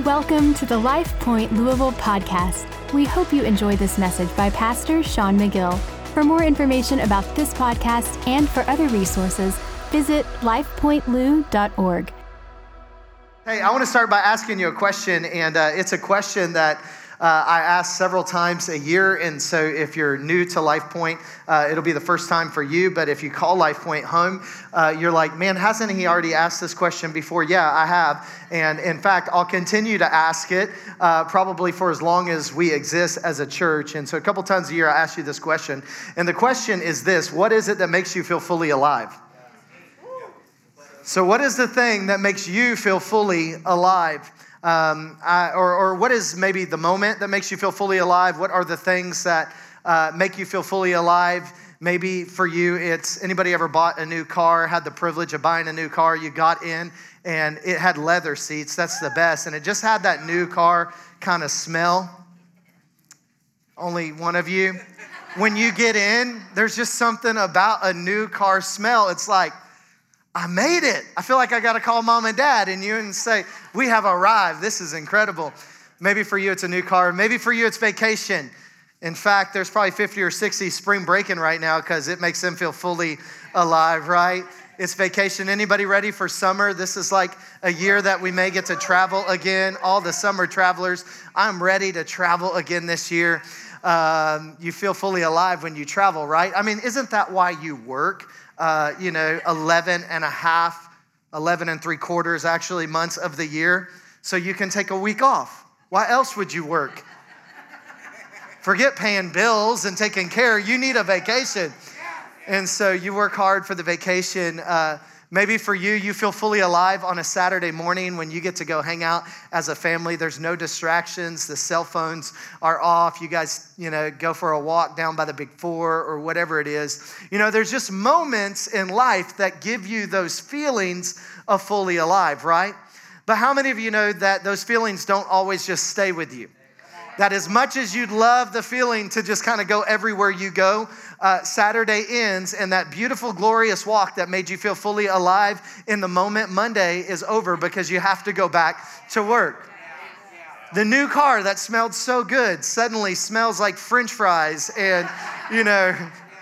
Welcome to the Life Point Louisville podcast. We hope you enjoy this message by Pastor Sean McGill. For more information about this podcast and for other resources, visit lifepointlou.org. Hey, I want to start by asking you a question, and uh, it's a question that uh, I ask several times a year. And so, if you're new to Life Point, uh, it'll be the first time for you. But if you call Life Point home, uh, you're like, man, hasn't he already asked this question before? Yeah, I have. And in fact, I'll continue to ask it uh, probably for as long as we exist as a church. And so, a couple times a year, I ask you this question. And the question is this What is it that makes you feel fully alive? So, what is the thing that makes you feel fully alive? Um, I, or, or what is maybe the moment that makes you feel fully alive? What are the things that uh, make you feel fully alive? Maybe for you, it's anybody ever bought a new car, had the privilege of buying a new car, you got in and it had leather seats. That's the best. And it just had that new car kind of smell. Only one of you. When you get in, there's just something about a new car smell. It's like, I made it. I feel like I got to call mom and dad and you and say, We have arrived. This is incredible. Maybe for you, it's a new car. Maybe for you, it's vacation. In fact, there's probably 50 or 60 spring breaking right now because it makes them feel fully alive, right? It's vacation. Anybody ready for summer? This is like a year that we may get to travel again. All the summer travelers, I'm ready to travel again this year. Um, you feel fully alive when you travel, right? I mean, isn't that why you work? Uh, you know, 11 and a half, 11 and three quarters actually months of the year. So you can take a week off. Why else would you work? Forget paying bills and taking care. You need a vacation. And so you work hard for the vacation. Uh, Maybe for you, you feel fully alive on a Saturday morning when you get to go hang out as a family. There's no distractions. The cell phones are off. You guys, you know, go for a walk down by the big four or whatever it is. You know, there's just moments in life that give you those feelings of fully alive, right? But how many of you know that those feelings don't always just stay with you? That as much as you'd love the feeling to just kind of go everywhere you go, uh, Saturday ends and that beautiful, glorious walk that made you feel fully alive in the moment, Monday is over because you have to go back to work. The new car that smelled so good suddenly smells like french fries. And, you know,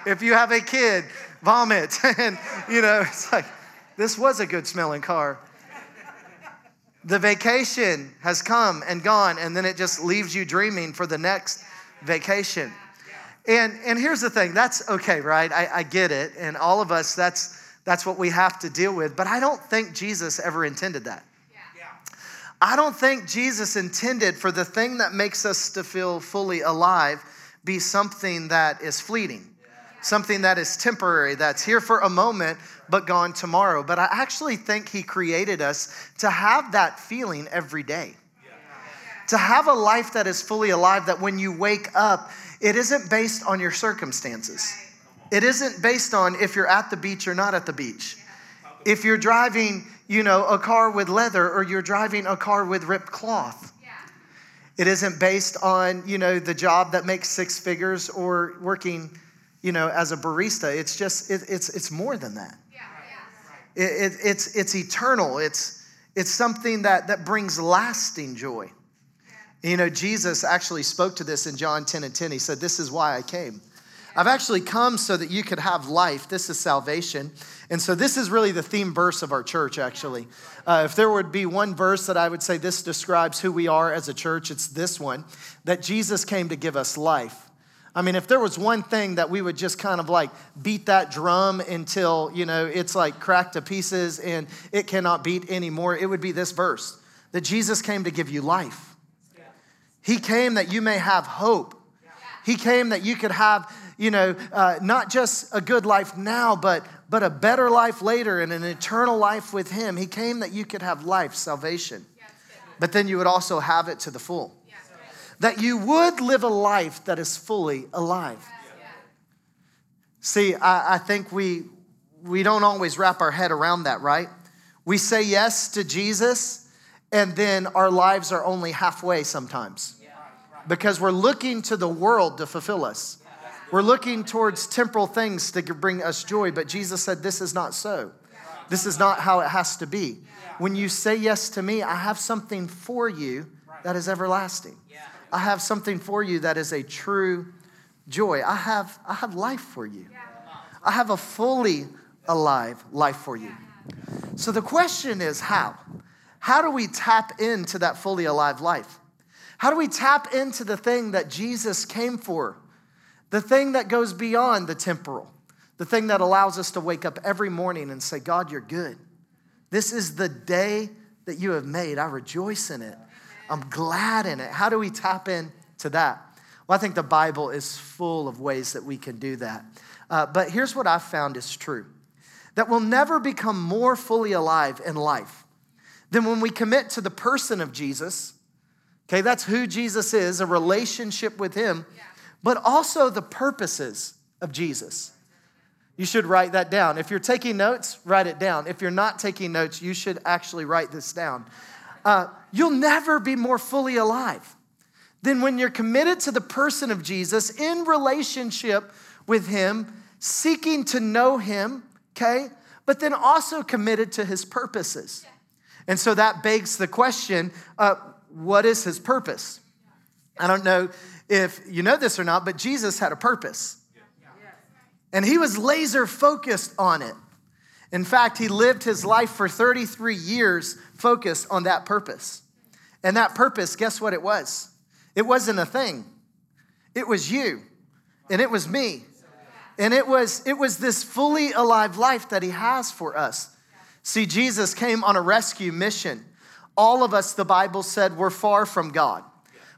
if you have a kid, vomit. And, you know, it's like, this was a good smelling car. The vacation has come and gone, and then it just leaves you dreaming for the next vacation. And, and here's the thing that's okay, right? I, I get it. And all of us, that's, that's what we have to deal with. But I don't think Jesus ever intended that. I don't think Jesus intended for the thing that makes us to feel fully alive be something that is fleeting something that is temporary, that's here for a moment, but gone tomorrow. But I actually think He created us to have that feeling every day. To have a life that is fully alive, that when you wake up, it isn't based on your circumstances. It isn't based on if you're at the beach or not at the beach. If you're driving, you know, a car with leather or you're driving a car with ripped cloth. It isn't based on, you know, the job that makes six figures or working you know, as a barista. It's just, it, it's, it's more than that. It, it, it's, it's eternal. It's, it's something that, that brings lasting joy. You know, Jesus actually spoke to this in John 10 and 10. He said, This is why I came. I've actually come so that you could have life. This is salvation. And so, this is really the theme verse of our church, actually. Uh, if there would be one verse that I would say this describes who we are as a church, it's this one that Jesus came to give us life I mean, if there was one thing that we would just kind of like beat that drum until, you know, it's like cracked to pieces and it cannot beat anymore, it would be this verse that Jesus came to give you life. He came that you may have hope. He came that you could have, you know, uh, not just a good life now, but, but a better life later and an eternal life with Him. He came that you could have life, salvation, but then you would also have it to the full that you would live a life that is fully alive. See, I, I, think we, we don't always wrap our head around that, right? We say yes to Jesus, and then our lives are only halfway sometimes because we're looking to the world to fulfill us. We're looking towards temporal things to bring us joy, but Jesus said, This is not so. This is not how it has to be. When you say yes to me, I have something for you that is everlasting. I have something for you that is a true joy. I have, I have life for you. I have a fully alive life for you. So the question is how? How do we tap into that fully alive life? How do we tap into the thing that Jesus came for? The thing that goes beyond the temporal, the thing that allows us to wake up every morning and say, God, you're good. This is the day that you have made. I rejoice in it. I'm glad in it. How do we tap into that? Well, I think the Bible is full of ways that we can do that. Uh, but here's what I've found is true that we'll never become more fully alive in life than when we commit to the person of Jesus. Okay, that's who Jesus is, a relationship with Him, but also the purposes of Jesus. You should write that down. If you're taking notes, write it down. If you're not taking notes, you should actually write this down. Uh, you'll never be more fully alive than when you're committed to the person of Jesus in relationship with Him, seeking to know Him, okay? But then also committed to His purposes. And so that begs the question uh, what is His purpose? I don't know if you know this or not, but Jesus had a purpose. And he was laser focused on it. In fact, he lived his life for 33 years focused on that purpose. And that purpose, guess what it was? It wasn't a thing, it was you, and it was me. And it was, it was this fully alive life that he has for us. See, Jesus came on a rescue mission. All of us, the Bible said, were far from God.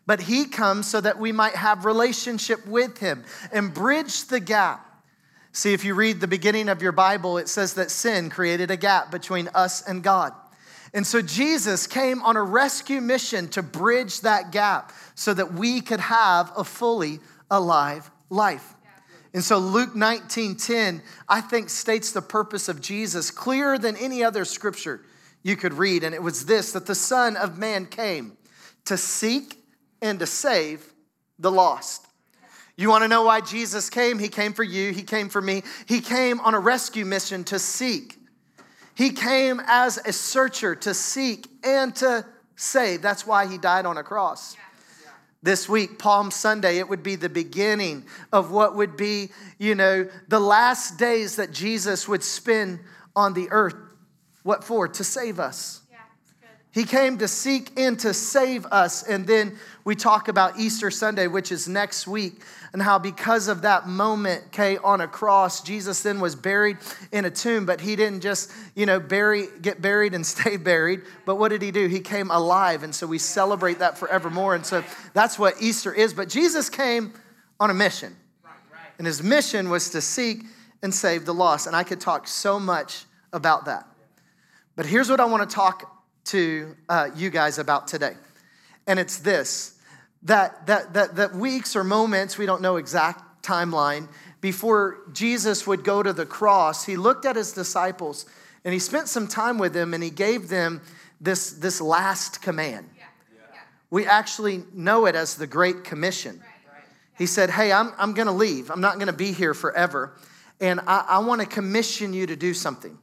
But he comes so that we might have relationship with him and bridge the gap See, if you read the beginning of your Bible, it says that sin created a gap between us and God. And so Jesus came on a rescue mission to bridge that gap so that we could have a fully alive life. And so Luke 19:10 I think states the purpose of Jesus clearer than any other scripture you could read and it was this that the son of man came to seek and to save the lost. You want to know why Jesus came? He came for you, He came for me. He came on a rescue mission to seek. He came as a searcher to seek and to save. That's why He died on a cross. This week, Palm Sunday, it would be the beginning of what would be, you know, the last days that Jesus would spend on the earth. What for? To save us. He came to seek and to save us. And then we talk about Easter Sunday, which is next week, and how because of that moment, okay, on a cross, Jesus then was buried in a tomb, but he didn't just, you know, bury, get buried and stay buried. But what did he do? He came alive. And so we celebrate that forevermore. And so that's what Easter is. But Jesus came on a mission. And his mission was to seek and save the lost. And I could talk so much about that. But here's what I want to talk to uh, you guys about today. And it's this that, that, that, that weeks or moments, we don't know exact timeline, before Jesus would go to the cross, he looked at his disciples and he spent some time with them and he gave them this, this last command. We actually know it as the Great Commission. He said, Hey, I'm, I'm gonna leave. I'm not gonna be here forever. And I, I wanna commission you to do something.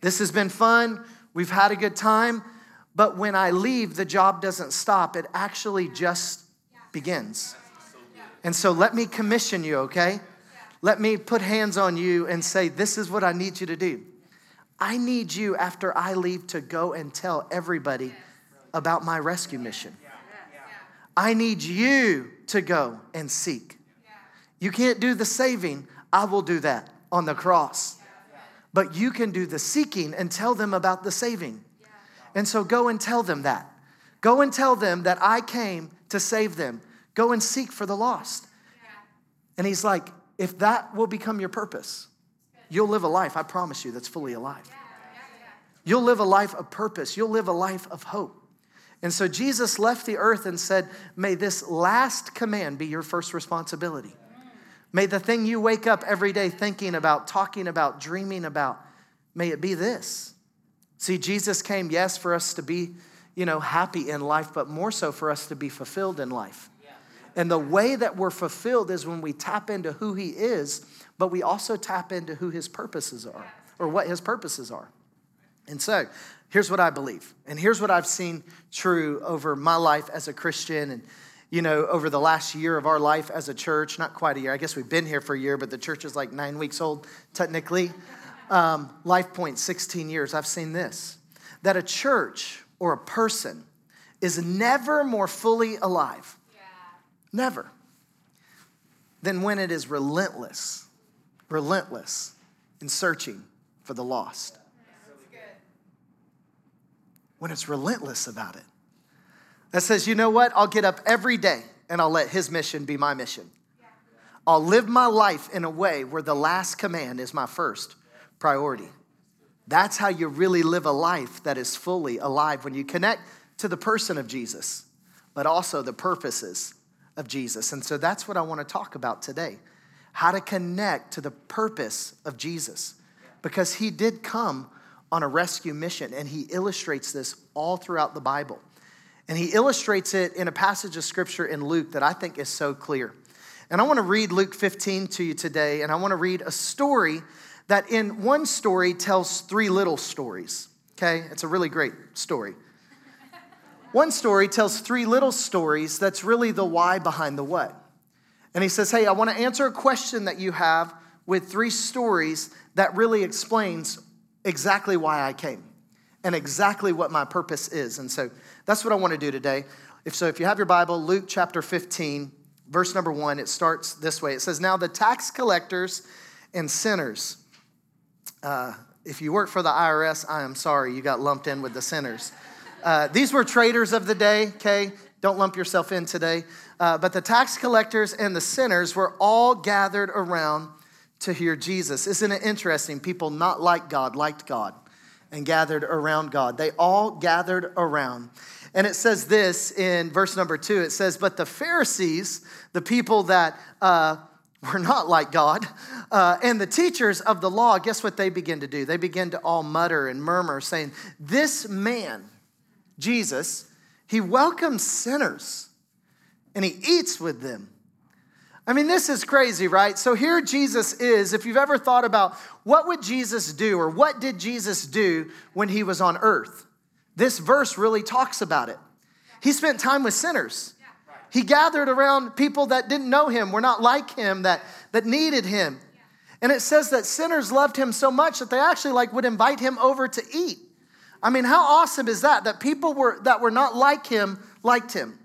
This has been fun. We've had a good time. But when I leave, the job doesn't stop, it actually just begins. And so let me commission you, okay? Let me put hands on you and say, This is what I need you to do. I need you after I leave to go and tell everybody about my rescue mission. I need you to go and seek. You can't do the saving, I will do that on the cross. But you can do the seeking and tell them about the saving. And so go and tell them that. Go and tell them that I came to save them. Go and seek for the lost. And he's like, if that will become your purpose, you'll live a life, I promise you, that's fully alive. You'll live a life of purpose. You'll live a life of hope. And so Jesus left the earth and said, May this last command be your first responsibility. May the thing you wake up every day thinking about, talking about, dreaming about, may it be this See, Jesus came, yes, for us to be, you know, happy in life, but more so for us to be fulfilled in life. And the way that we're fulfilled is when we tap into who He is, but we also tap into who His purposes are or what His purposes are. And so, here's what I believe, and here's what I've seen true over my life as a Christian and you know, over the last year of our life as a church, not quite a year, I guess we've been here for a year, but the church is like nine weeks old, technically. Um, Life Point, 16 years, I've seen this that a church or a person is never more fully alive, yeah. never, than when it is relentless, relentless in searching for the lost. When it's relentless about it. That says, you know what? I'll get up every day and I'll let his mission be my mission. I'll live my life in a way where the last command is my first priority. That's how you really live a life that is fully alive when you connect to the person of Jesus, but also the purposes of Jesus. And so that's what I want to talk about today how to connect to the purpose of Jesus. Because he did come on a rescue mission, and he illustrates this all throughout the Bible. And he illustrates it in a passage of scripture in Luke that I think is so clear. And I want to read Luke 15 to you today, and I want to read a story that in one story tells three little stories. Okay? It's a really great story. One story tells three little stories that's really the why behind the what. And he says, Hey, I want to answer a question that you have with three stories that really explains exactly why I came and exactly what my purpose is. And so that's what I want to do today. If so, if you have your Bible, Luke chapter 15, verse number one, it starts this way. It says, Now the tax collectors and sinners, uh, if you work for the IRS, I am sorry, you got lumped in with the sinners. Uh, these were traders of the day, okay? Don't lump yourself in today. Uh, but the tax collectors and the sinners were all gathered around to hear Jesus. Isn't it interesting? People not like God liked God and gathered around God. They all gathered around. And it says this in verse number two it says, But the Pharisees, the people that uh, were not like God, uh, and the teachers of the law, guess what they begin to do? They begin to all mutter and murmur, saying, This man, Jesus, he welcomes sinners and he eats with them. I mean, this is crazy, right? So here Jesus is. If you've ever thought about what would Jesus do or what did Jesus do when he was on earth, this verse really talks about it. He spent time with sinners. He gathered around people that didn't know him, were not like him, that, that needed him. And it says that sinners loved him so much that they actually like would invite him over to eat. I mean, how awesome is that? That people were that were not like him liked him.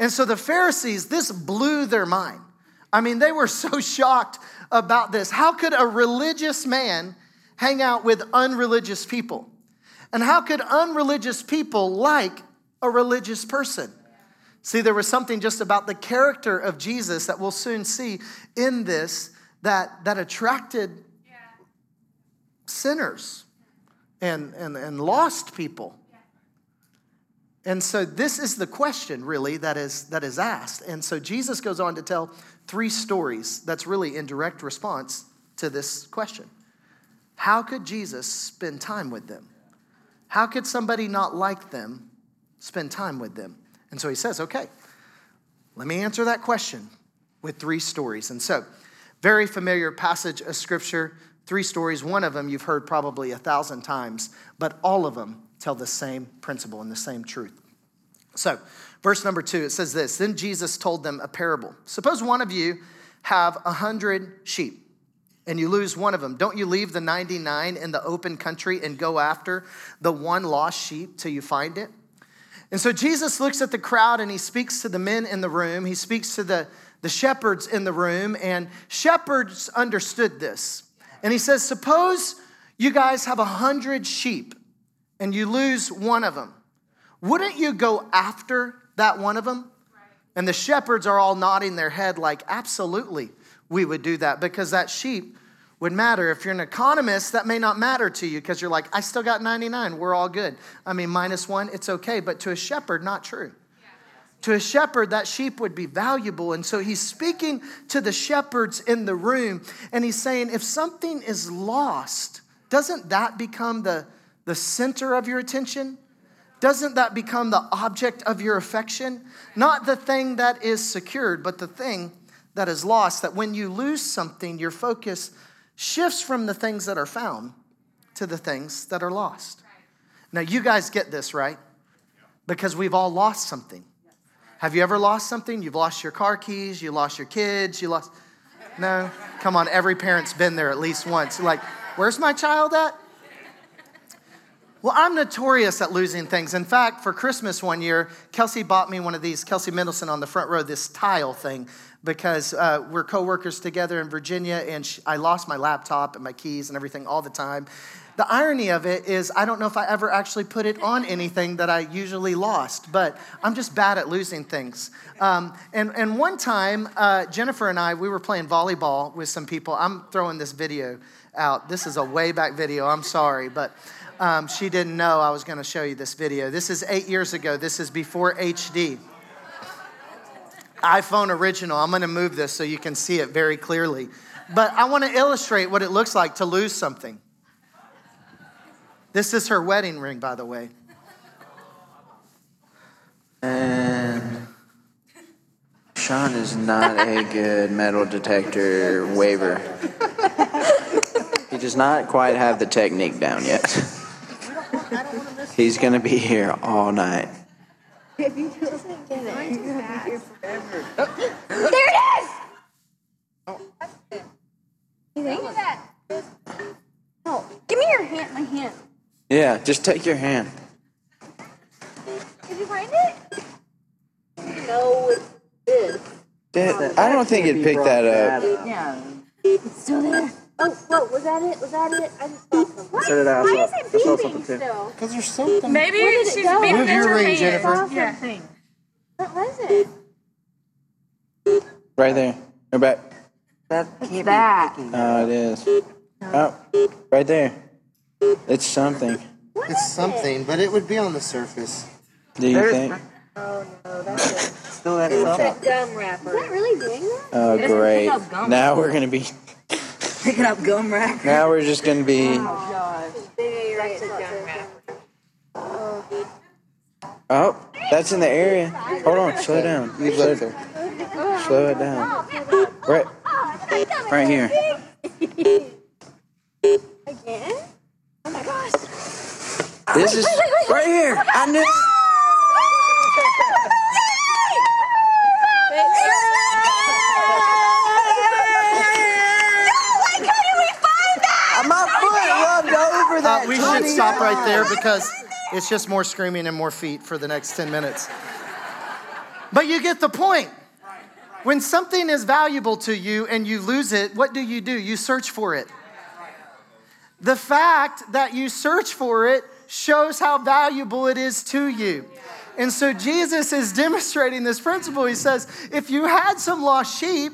And so the Pharisees, this blew their mind. I mean, they were so shocked about this. How could a religious man hang out with unreligious people? And how could unreligious people like a religious person? See, there was something just about the character of Jesus that we'll soon see in this that, that attracted sinners and, and, and lost people. And so this is the question really that is that is asked. And so Jesus goes on to tell three stories that's really in direct response to this question. How could Jesus spend time with them? How could somebody not like them spend time with them? And so he says, okay, let me answer that question with three stories. And so, very familiar passage of scripture, three stories. One of them you've heard probably a thousand times, but all of them tell the same principle and the same truth. So, verse number two, it says this Then Jesus told them a parable. Suppose one of you have a hundred sheep and you lose one of them. Don't you leave the 99 in the open country and go after the one lost sheep till you find it? And so Jesus looks at the crowd and he speaks to the men in the room. He speaks to the, the shepherds in the room, and shepherds understood this. And he says, Suppose you guys have a hundred sheep and you lose one of them, wouldn't you go after that one of them? And the shepherds are all nodding their head, like, absolutely, we would do that because that sheep would matter. If you're an economist, that may not matter to you because you're like, I still got 99, we're all good. I mean, minus one, it's okay. But to a shepherd, not true. To a shepherd, that sheep would be valuable. And so he's speaking to the shepherds in the room and he's saying, if something is lost, doesn't that become the the center of your attention? Doesn't that become the object of your affection? Not the thing that is secured, but the thing that is lost. That when you lose something, your focus shifts from the things that are found to the things that are lost. Now, you guys get this, right? Because we've all lost something. Have you ever lost something? You've lost your car keys, you lost your kids, you lost. No? Come on, every parent's been there at least once. Like, where's my child at? Well, I'm notorious at losing things. In fact, for Christmas one year, Kelsey bought me one of these, Kelsey Mendelson on the front row, this tile thing, because uh, we're coworkers together in Virginia, and she, I lost my laptop and my keys and everything all the time. The irony of it is, I don't know if I ever actually put it on anything that I usually lost, but I'm just bad at losing things. Um, and, and one time, uh, Jennifer and I, we were playing volleyball with some people. I'm throwing this video out. This is a way back video. I'm sorry, but um, she didn't know I was going to show you this video. This is eight years ago. This is before HD. iPhone original. I'm going to move this so you can see it very clearly. But I want to illustrate what it looks like to lose something. This is her wedding ring, by the way. And Sean is not a good metal detector waver. He does not quite have the technique down yet. He's gonna be here all night. If he doesn't get it, you're gonna be here forever. There it is! Oh. You think? No, give me your hand, my hand. Yeah, just take your hand. Did you find it? No, it's this. Dad, I don't think it picked that up. Yeah. It's still there. Oh, whoa, was that it? Was that it? I just saw something. What? So did I. Why I is saw- it I saw beeping something too. still? Because there's something. Maybe Where did it she's go? beating Move your her ring, hand. Jennifer. Yeah. What was it? Right there. Go back. That can't that? be picking Oh, it is. Oh, right there. It's something. It's something, but it would be on the surface. Do you think? Oh no, that's it. Still that stuff. Gum wrapper. Oh, is that really doing that? Oh, great. gum. Now we're gonna be. Picking up gum wrapper. Now we're just gonna be. Oh, gosh. That's a gum wrapper. Oh, that's in the area. Hold on, slow down. Slow, slow it down. Right, right here. Again? Oh my gosh. This is right here. I knew. We should stop right there because it's just more screaming and more feet for the next 10 minutes. But you get the point. When something is valuable to you and you lose it, what do you do? You search for it. The fact that you search for it shows how valuable it is to you. And so Jesus is demonstrating this principle. He says, if you had some lost sheep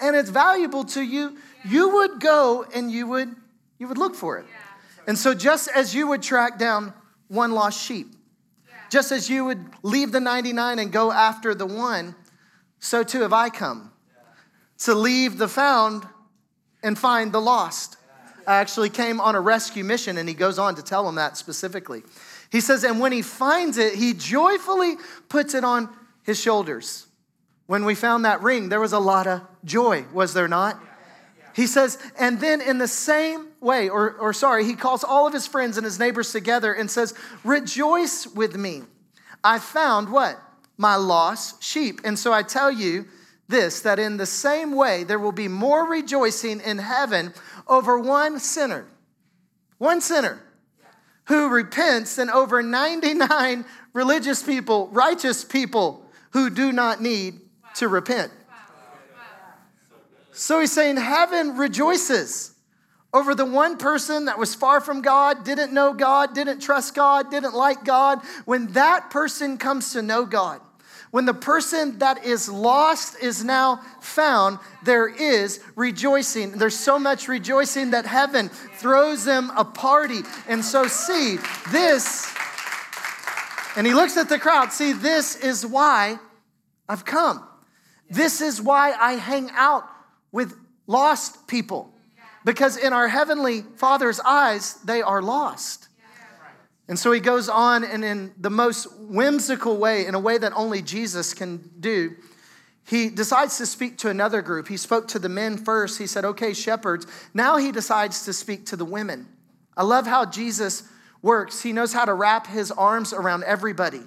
and it's valuable to you, you would go and you would you would look for it. And so just as you would track down one lost sheep, just as you would leave the 99 and go after the one, so too have I come to leave the found and find the lost. I actually came on a rescue mission, and he goes on to tell him that specifically. He says, and when he finds it, he joyfully puts it on his shoulders. When we found that ring, there was a lot of joy, was there not? He says, and then in the same way, or, or sorry, he calls all of his friends and his neighbors together and says, Rejoice with me. I found what? My lost sheep. And so I tell you this that in the same way, there will be more rejoicing in heaven over one sinner, one sinner who repents than over 99 religious people, righteous people who do not need to repent. So he's saying heaven rejoices over the one person that was far from God, didn't know God, didn't trust God, didn't like God. When that person comes to know God, when the person that is lost is now found, there is rejoicing. There's so much rejoicing that heaven throws them a party. And so, see, this, and he looks at the crowd, see, this is why I've come. This is why I hang out with lost people. Because in our heavenly Father's eyes, they are lost. And so he goes on, and in the most whimsical way, in a way that only Jesus can do, he decides to speak to another group. He spoke to the men first. He said, Okay, shepherds. Now he decides to speak to the women. I love how Jesus works. He knows how to wrap his arms around everybody.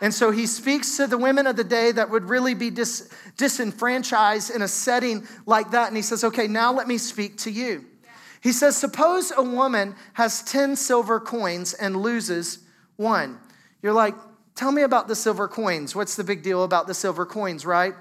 And so he speaks to the women of the day that would really be dis- disenfranchised in a setting like that. And he says, Okay, now let me speak to you. He says, Suppose a woman has 10 silver coins and loses one. You're like, Tell me about the silver coins. What's the big deal about the silver coins, right?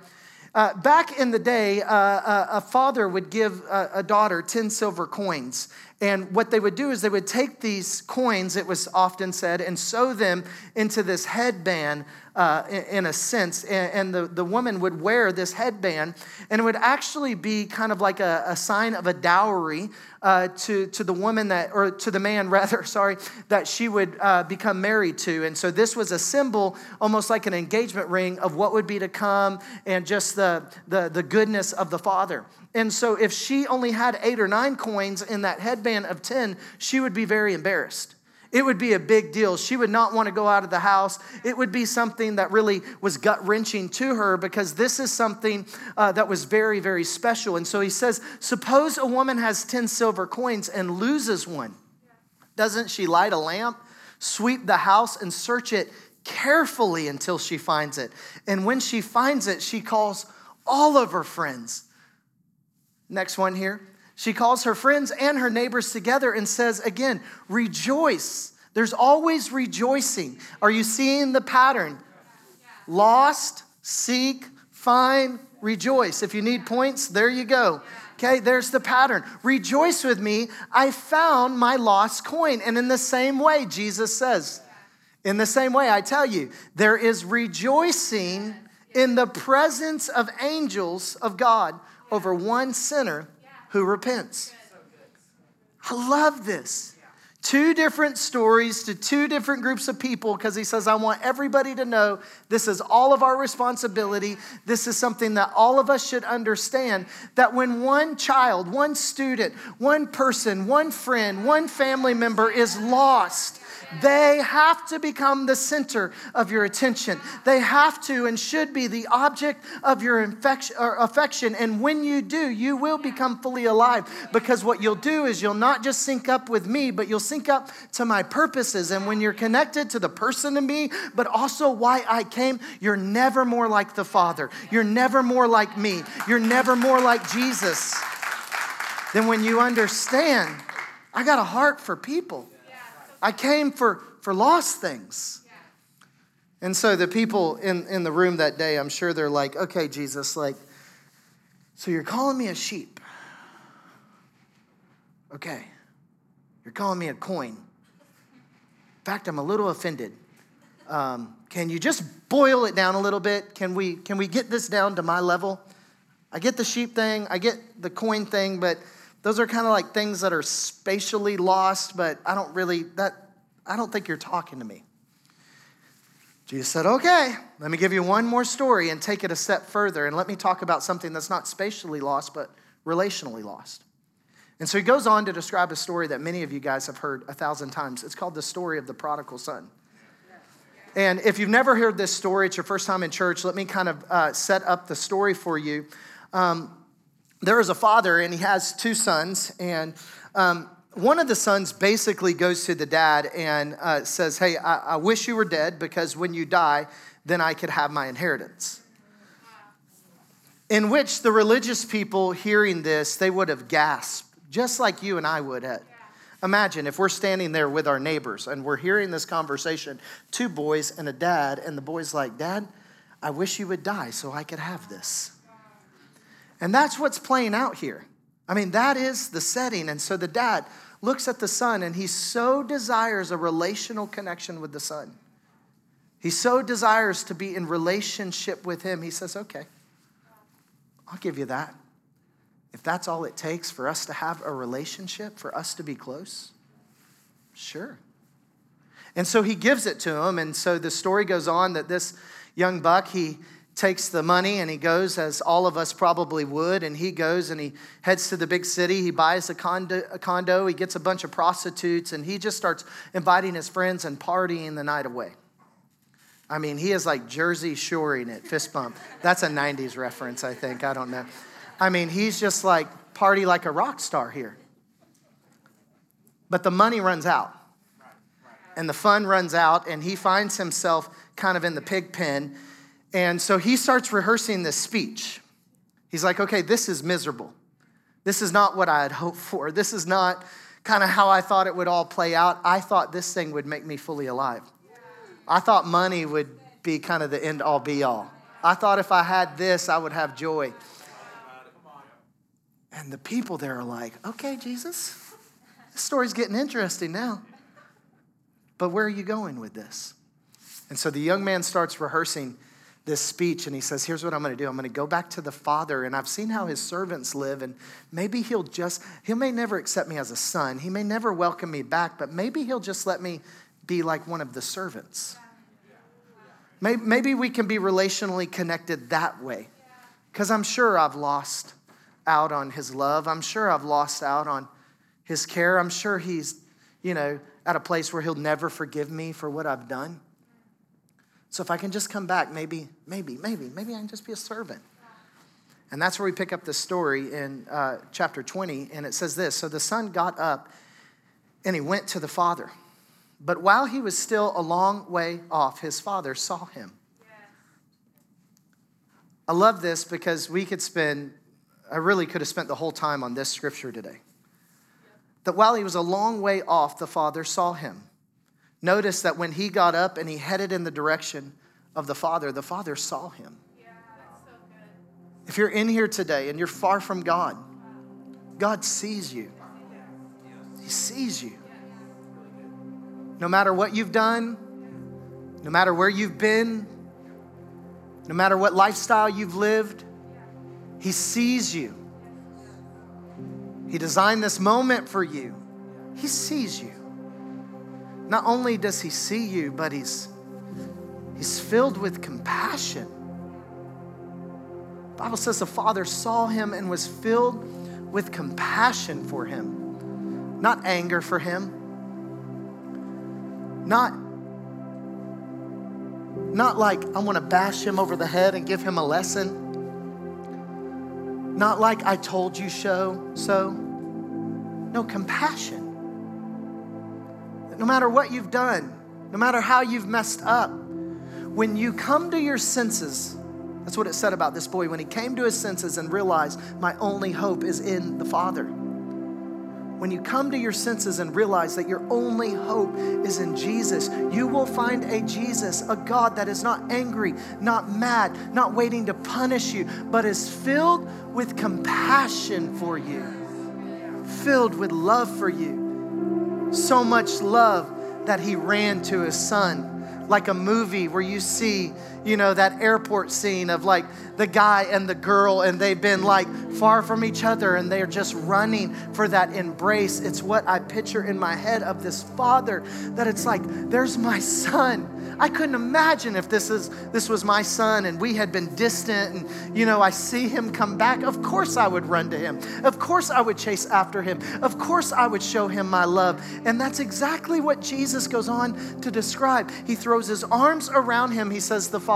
Uh, back in the day, uh, uh, a father would give a, a daughter 10 silver coins. And what they would do is they would take these coins, it was often said, and sew them into this headband uh, in, a sense. And, the, the woman would wear this headband, and it would actually be kind of like a, a sign of a dowry uh, to, to the woman that, or to the man rather, sorry, that she would uh, become married to. And so this was a symbol, almost like an engagement ring, of what would be to come and just the, the, the goodness of the father. And so if she only had eight or nine coins in that headband of 10, she would be very embarrassed. It would be a big deal. She would not want to go out of the house. It would be something that really was gut wrenching to her because this is something uh, that was very, very special. And so he says, Suppose a woman has 10 silver coins and loses one. Doesn't she light a lamp, sweep the house, and search it carefully until she finds it? And when she finds it, she calls all of her friends. Next one here. She calls her friends and her neighbors together and says, again, rejoice. There's always rejoicing. Are you seeing the pattern? Lost, seek, find, rejoice. If you need points, there you go. Okay, there's the pattern. Rejoice with me. I found my lost coin. And in the same way, Jesus says, in the same way, I tell you, there is rejoicing in the presence of angels of God over one sinner who repents. I love this. Two different stories to two different groups of people because he says, I want everybody to know this is all of our responsibility. This is something that all of us should understand that when one child, one student, one person, one friend, one family member is lost, they have to become the center of your attention. They have to and should be the object of your affection. And when you do, you will become fully alive because what you'll do is you'll not just sync up with me, but you'll sync up to my purposes. And when you're connected to the person in me, but also why I came, you're never more like the Father. You're never more like me. You're never more like Jesus than when you understand I got a heart for people. I came for, for lost things. And so the people in, in the room that day, I'm sure they're like, okay, Jesus, like, so you're calling me a sheep. Okay. You're calling me a coin. In fact, I'm a little offended. Um, can you just boil it down a little bit? Can we, can we get this down to my level? I get the sheep thing, I get the coin thing, but those are kind of like things that are spatially lost, but I don't really, that, I don't think you're talking to me. Jesus said, Okay, let me give you one more story and take it a step further, and let me talk about something that's not spatially lost, but relationally lost. And so he goes on to describe a story that many of you guys have heard a thousand times. It's called the story of the prodigal son. And if you've never heard this story, it's your first time in church, let me kind of uh, set up the story for you. Um, there is a father and he has two sons and um, one of the sons basically goes to the dad and uh, says hey I-, I wish you were dead because when you die then i could have my inheritance in which the religious people hearing this they would have gasped just like you and i would have Imagine if we're standing there with our neighbors and we're hearing this conversation, two boys and a dad, and the boy's like, Dad, I wish you would die so I could have this. And that's what's playing out here. I mean, that is the setting. And so the dad looks at the son and he so desires a relational connection with the son. He so desires to be in relationship with him. He says, Okay, I'll give you that. If that's all it takes for us to have a relationship, for us to be close, sure. And so he gives it to him. And so the story goes on that this young buck, he takes the money and he goes, as all of us probably would, and he goes and he heads to the big city. He buys a condo, a condo, he gets a bunch of prostitutes, and he just starts inviting his friends and partying the night away. I mean, he is like Jersey shoring it, fist bump. That's a 90s reference, I think. I don't know. I mean, he's just like party like a rock star here. But the money runs out. and the fun runs out, and he finds himself kind of in the pig pen. And so he starts rehearsing this speech. He's like, okay, this is miserable. This is not what I had hoped for. This is not kind of how I thought it would all play out. I thought this thing would make me fully alive. I thought money would be kind of the end all be all. I thought if I had this, I would have joy. And the people there are like, okay, Jesus, this story's getting interesting now. But where are you going with this? And so the young man starts rehearsing this speech and he says, Here's what I'm going to do. I'm going to go back to the Father, and I've seen how his servants live, and maybe he'll just, he may never accept me as a son. He may never welcome me back, but maybe he'll just let me be like one of the servants. Maybe we can be relationally connected that way. Because I'm sure I've lost out on his love. I'm sure I've lost out on his care. I'm sure he's, you know, at a place where he'll never forgive me for what I've done. So if I can just come back, maybe, maybe, maybe, maybe I can just be a servant. And that's where we pick up the story in uh, chapter 20. And it says this So the son got up and he went to the father. But while he was still a long way off, his father saw him. I love this because we could spend, I really could have spent the whole time on this scripture today. That while he was a long way off, the father saw him. Notice that when he got up and he headed in the direction of the father, the father saw him. If you're in here today and you're far from God, God sees you. He sees you. No matter what you've done, no matter where you've been, no matter what lifestyle you've lived, He sees you. He designed this moment for you. He sees you. Not only does He see you, but He's, he's filled with compassion. The Bible says the Father saw him and was filled with compassion for him, not anger for him not, not like I want to bash him over the head and give him a lesson. Not like I told you so, so. No, compassion. No matter what you've done, no matter how you've messed up, when you come to your senses, that's what it said about this boy. When he came to his senses and realized, my only hope is in the Father when you come to your senses and realize that your only hope is in Jesus, you will find a Jesus, a God that is not angry, not mad, not waiting to punish you, but is filled with compassion for you, filled with love for you. So much love that he ran to his son like a movie where you see, you know, that airport scene of like the guy and the girl, and they've been like far from each other and they're just running for that embrace. It's what I picture in my head of this father that it's like, there's my son. I couldn't imagine if this is this was my son and we had been distant and you know I see him come back. Of course I would run to him. Of course I would chase after him. Of course I would show him my love. And that's exactly what Jesus goes on to describe. He throws his arms around him, he says the Father,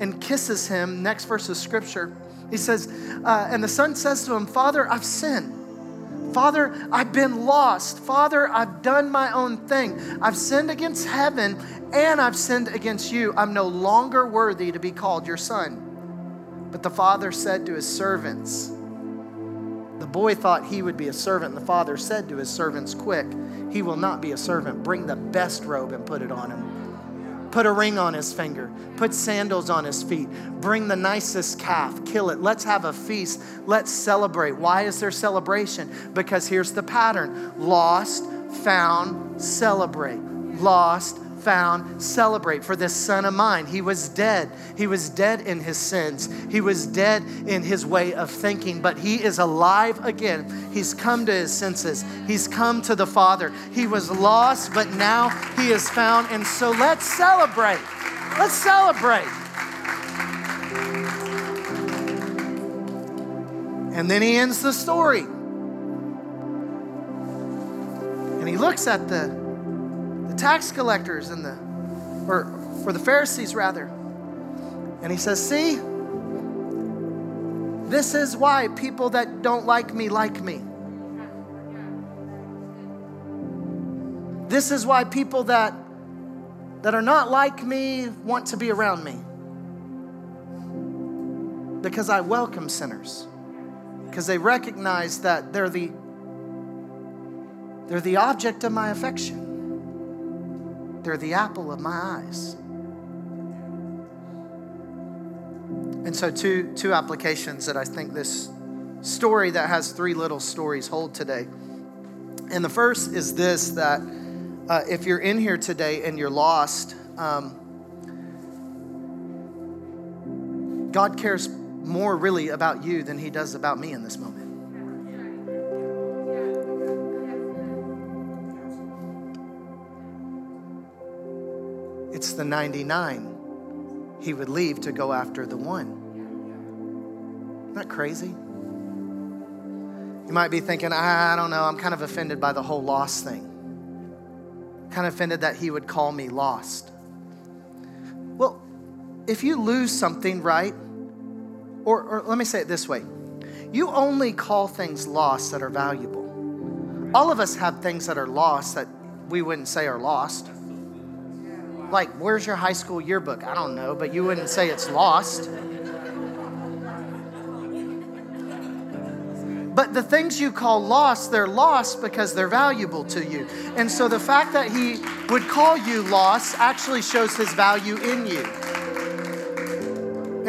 and kisses him. Next verse of scripture. He says, uh, and the son says to him, Father, I've sinned. Father, I've been lost. Father, I've done my own thing. I've sinned against heaven and I've sinned against you. I'm no longer worthy to be called your son. But the father said to his servants, the boy thought he would be a servant. The father said to his servants, Quick, he will not be a servant. Bring the best robe and put it on him. Put a ring on his finger. Put sandals on his feet. Bring the nicest calf. Kill it. Let's have a feast. Let's celebrate. Why is there celebration? Because here's the pattern lost, found, celebrate. Lost, found, celebrate for this son of mine. He was dead. He was dead in his sins. He was dead in his way of thinking, but he is alive again. He's come to his senses. He's come to the Father. He was lost, but now he is found. And so let's celebrate. Let's celebrate. And then he ends the story. And he looks at the tax collectors and the, or for the Pharisees rather. And he says, See, this is why people that don't like me like me. This is why people that that are not like me want to be around me. Because I welcome sinners. Because they recognize that they're the they're the object of my affection. They're the apple of my eyes. And so two two applications that I think this story that has three little stories hold today. And the first is this that uh, if you're in here today and you're lost, um, God cares more really about you than He does about me in this moment. It's the 99 He would leave to go after the one. Isn't that crazy? You might be thinking, I don't know, I'm kind of offended by the whole lost thing kind of offended that he would call me lost. Well, if you lose something, right? Or, or, let me say it this way you only call things lost that are valuable. All of us have things that are lost that we wouldn't say are lost. Like, where's your high school yearbook? I don't know, but you wouldn't say it's lost. But the things you call lost, they're lost because they're valuable to you. And so the fact that he would call you lost actually shows his value in you.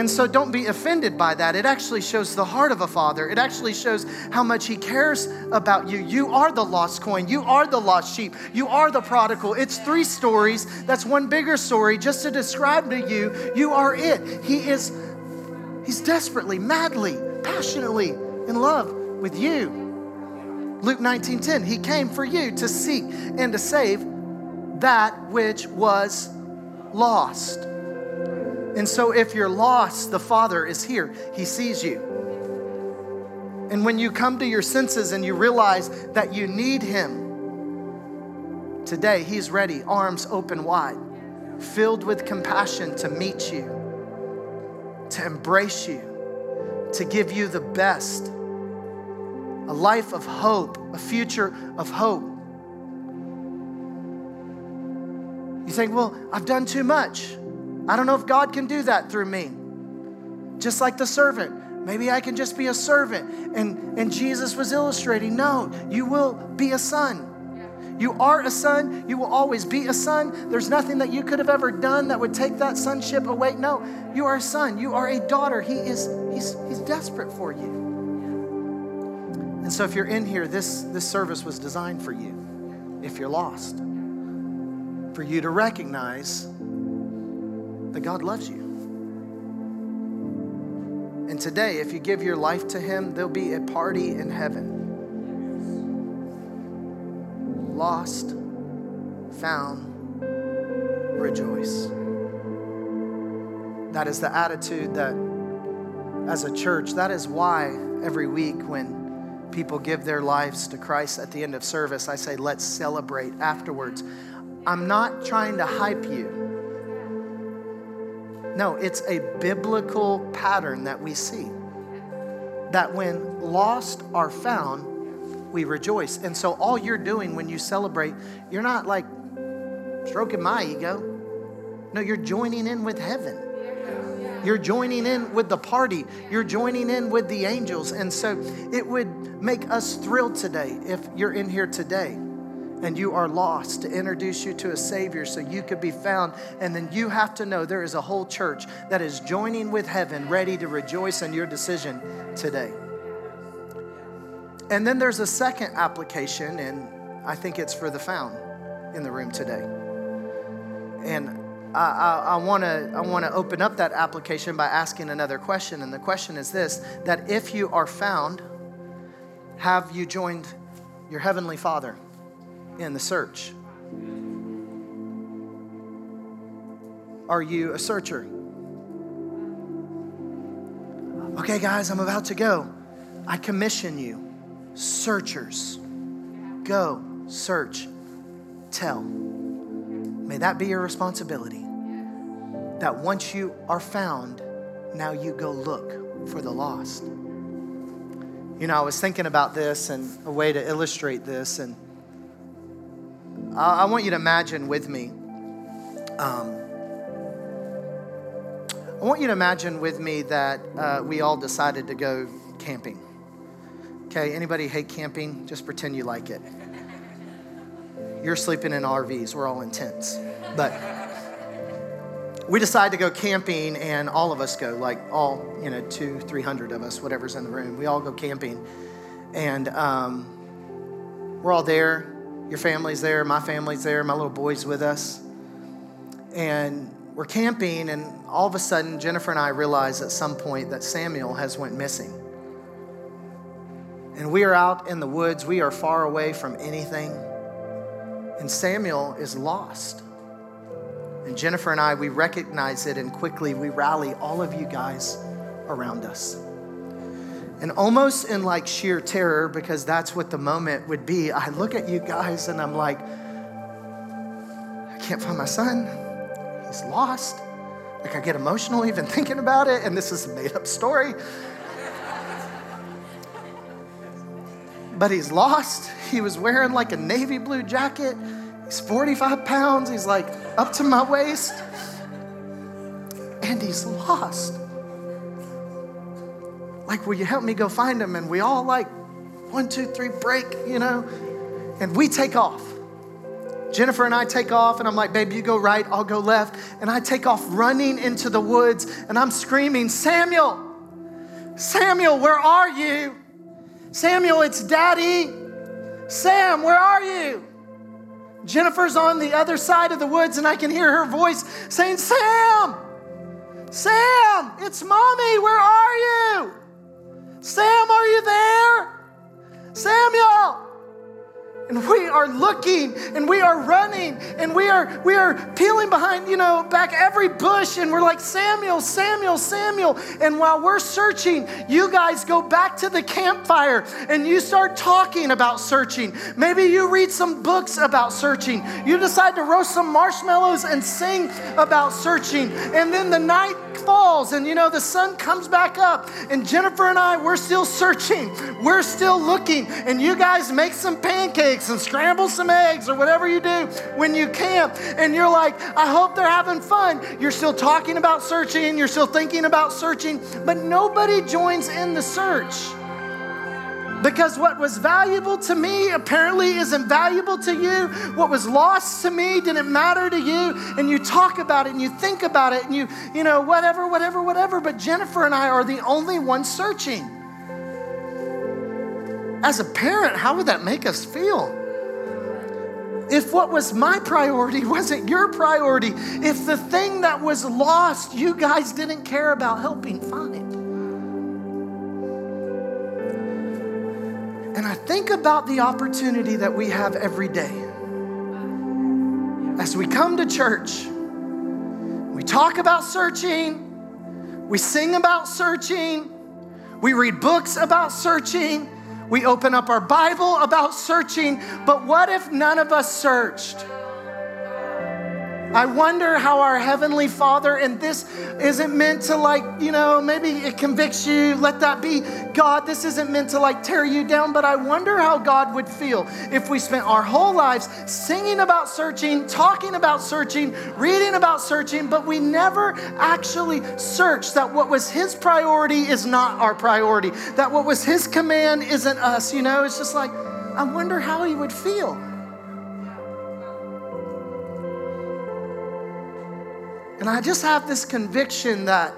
And so don't be offended by that. It actually shows the heart of a father. It actually shows how much he cares about you. You are the lost coin. You are the lost sheep. You are the prodigal. It's three stories. That's one bigger story just to describe to you, you are it. He is, he's desperately, madly, passionately in love with you. Luke 19:10, he came for you to seek and to save that which was lost. And so if you're lost, the Father is here. He sees you. And when you come to your senses and you realize that you need him, today he's ready, arms open wide, filled with compassion to meet you, to embrace you, to give you the best a life of hope, a future of hope. You think, well, I've done too much. I don't know if God can do that through me. Just like the servant. Maybe I can just be a servant. And, and Jesus was illustrating no, you will be a son. You are a son. You will always be a son. There's nothing that you could have ever done that would take that sonship away. No, you are a son. You are a daughter. He is he's, he's desperate for you. And so if you're in here, this, this service was designed for you, if you're lost, for you to recognize that God loves you. And today, if you give your life to Him, there'll be a party in heaven. Lost, found, rejoice. That is the attitude that, as a church, that is why every week when people give their lives to Christ at the end of service, I say, let's celebrate afterwards. I'm not trying to hype you. No, it's a biblical pattern that we see. That when lost are found, we rejoice. And so all you're doing when you celebrate, you're not like stroking my ego. No, you're joining in with heaven. You're joining in with the party. You're joining in with the angels. And so it would make us thrilled today if you're in here today and you are lost to introduce you to a Savior so you could be found. And then you have to know there is a whole church that is joining with heaven, ready to rejoice in your decision today. And then there's a second application, and I think it's for the found in the room today. And I, want to I want to open up that application by asking another question, and the question is this: that if you are found, have you joined your heavenly Father in the search? Are you a searcher? Okay, guys, I'm about to go. I commission you, searchers. Go, search, tell. May that be your responsibility. That once you are found, now you go look for the lost. You know, I was thinking about this and a way to illustrate this, and I, want you to imagine with me Um, I want you to imagine with me that uh, we all decided to go camping. Okay, anybody hate camping? Just pretend you like it. You're sleeping in RVs, we're all in tents. But we decide to go camping, and all of us go, like all, you know, two, 300 of us, whatever's in the room. We all go camping. And um, we're all there. Your family's there, my family's there, my little boy's with us. And we're camping, and all of a sudden, Jennifer and I realize at some point that Samuel has went missing. And we are out in the woods, we are far away from anything. And Samuel is lost. And Jennifer and I, we recognize it and quickly we rally all of you guys around us. And almost in like sheer terror, because that's what the moment would be, I look at you guys and I'm like, I can't find my son. He's lost. Like I get emotional even thinking about it, and this is a made up story. but he's lost. He was wearing like a navy blue jacket. He's 45 pounds. He's like up to my waist. And he's lost. Like, will you help me go find him? And we all like, one, two, three, break, you know? And we take off. Jennifer and I take off, and I'm like, babe, you go right, I'll go left. And I take off running into the woods, and I'm screaming, Samuel, Samuel, where are you? Samuel, it's daddy. Sam, where are you? Jennifer's on the other side of the woods, and I can hear her voice saying, Sam, Sam, it's mommy, where are you? Sam, are you there? Samuel. And we are looking and we are running and we are we are peeling behind, you know, back every bush and we're like Samuel, Samuel, Samuel. And while we're searching, you guys go back to the campfire and you start talking about searching. Maybe you read some books about searching. You decide to roast some marshmallows and sing about searching. And then the night falls and you know the sun comes back up and Jennifer and I we're still searching. We're still looking and you guys make some pancakes and scramble some eggs or whatever you do when you camp and you're like, I hope they're having fun. You're still talking about searching, you're still thinking about searching, but nobody joins in the search. Because what was valuable to me apparently isn't valuable to you. What was lost to me didn't matter to you. And you talk about it and you think about it and you, you know, whatever, whatever, whatever. But Jennifer and I are the only ones searching. As a parent, how would that make us feel? If what was my priority wasn't your priority, if the thing that was lost you guys didn't care about helping find. And I think about the opportunity that we have every day. As we come to church, we talk about searching, we sing about searching, we read books about searching, we open up our Bible about searching, but what if none of us searched? I wonder how our Heavenly Father, and this isn't meant to like, you know, maybe it convicts you, let that be. God, this isn't meant to like tear you down, but I wonder how God would feel if we spent our whole lives singing about searching, talking about searching, reading about searching, but we never actually searched that what was His priority is not our priority, that what was His command isn't us, you know? It's just like, I wonder how He would feel. And I just have this conviction that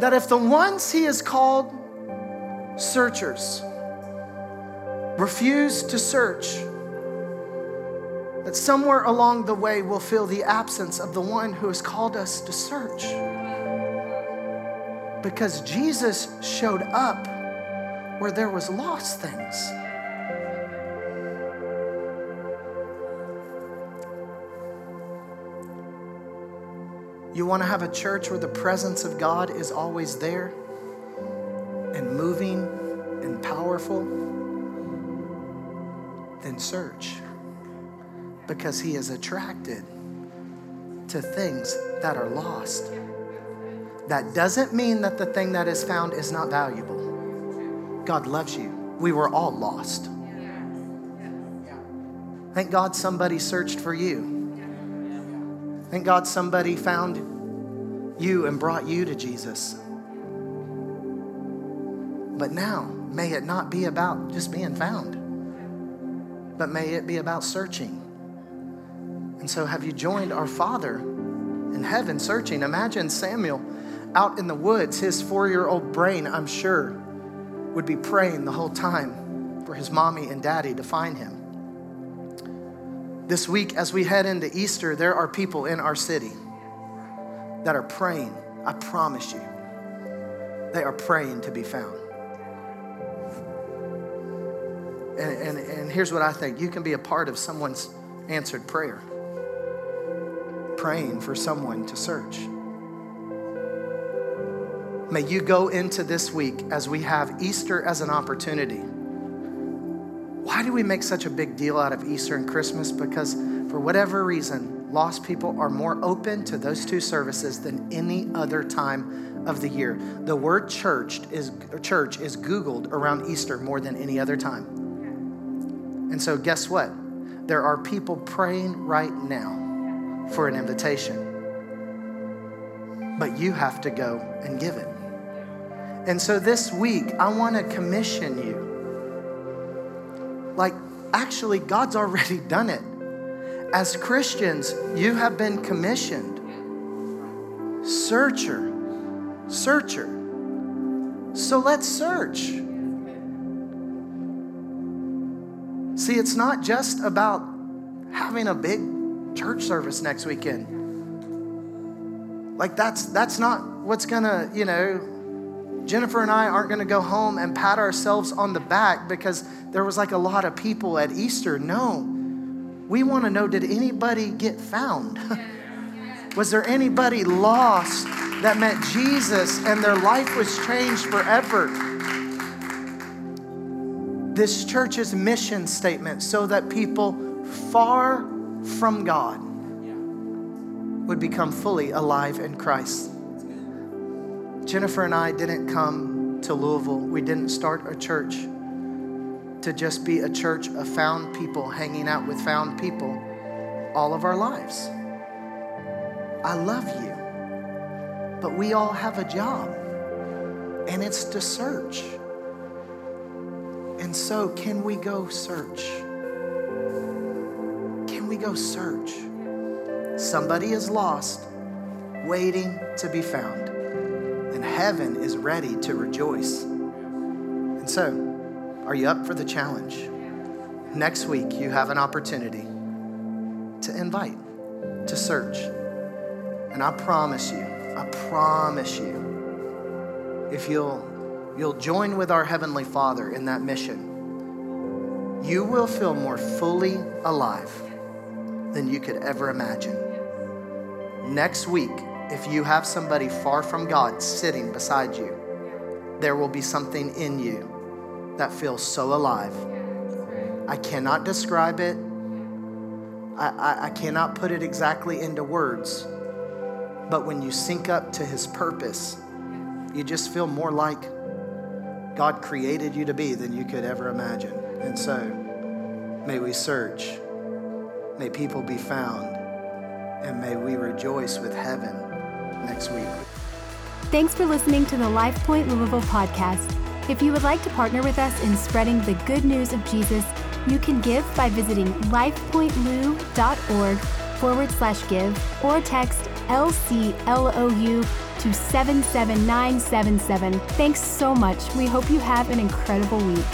that if the ones he has called searchers refuse to search, that somewhere along the way we'll feel the absence of the one who has called us to search. Because Jesus showed up where there was lost things. You want to have a church where the presence of God is always there and moving and powerful? Then search because He is attracted to things that are lost. That doesn't mean that the thing that is found is not valuable. God loves you. We were all lost. Thank God somebody searched for you. Thank God somebody found you and brought you to Jesus. But now, may it not be about just being found, but may it be about searching. And so, have you joined our Father in heaven searching? Imagine Samuel out in the woods, his four year old brain, I'm sure, would be praying the whole time for his mommy and daddy to find him. This week, as we head into Easter, there are people in our city that are praying. I promise you, they are praying to be found. And, and, and here's what I think you can be a part of someone's answered prayer, praying for someone to search. May you go into this week as we have Easter as an opportunity why do we make such a big deal out of Easter and Christmas? Because for whatever reason, lost people are more open to those two services than any other time of the year. The word church is church is googled around Easter more than any other time. And so guess what? There are people praying right now for an invitation. But you have to go and give it. And so this week, I want to commission you like, actually, God's already done it. As Christians, you have been commissioned. Searcher, searcher. So let's search. See, it's not just about having a big church service next weekend. Like that's that's not what's gonna, you know, Jennifer and I aren't going to go home and pat ourselves on the back because there was like a lot of people at Easter. No. We want to know did anybody get found? was there anybody lost that met Jesus and their life was changed forever? This church's mission statement so that people far from God would become fully alive in Christ. Jennifer and I didn't come to Louisville, we didn't start a church to just be a church of found people hanging out with found people all of our lives. I love you, but we all have a job, and it's to search. And so, can we go search? Can we go search? Somebody is lost, waiting to be found and heaven is ready to rejoice. And so, are you up for the challenge? Next week, you have an opportunity to invite, to search. And I promise you, I promise you, if you'll, you'll join with our Heavenly Father in that mission, you will feel more fully alive than you could ever imagine. Next week, if you have somebody far from God sitting beside you, there will be something in you that feels so alive. I cannot describe it. I, I, I, cannot put it exactly into words. But when you sync up to His purpose, you just feel more like God created you to be than you could ever imagine. And so, may we search, may people be found, and may we rejoice with heaven next week. Thanks for listening to the LifePoint Louisville podcast. If you would like to partner with us in spreading the good news of Jesus, you can give by visiting lifepointlou.org forward slash give or text LCLOU to 77977. Thanks so much. We hope you have an incredible week.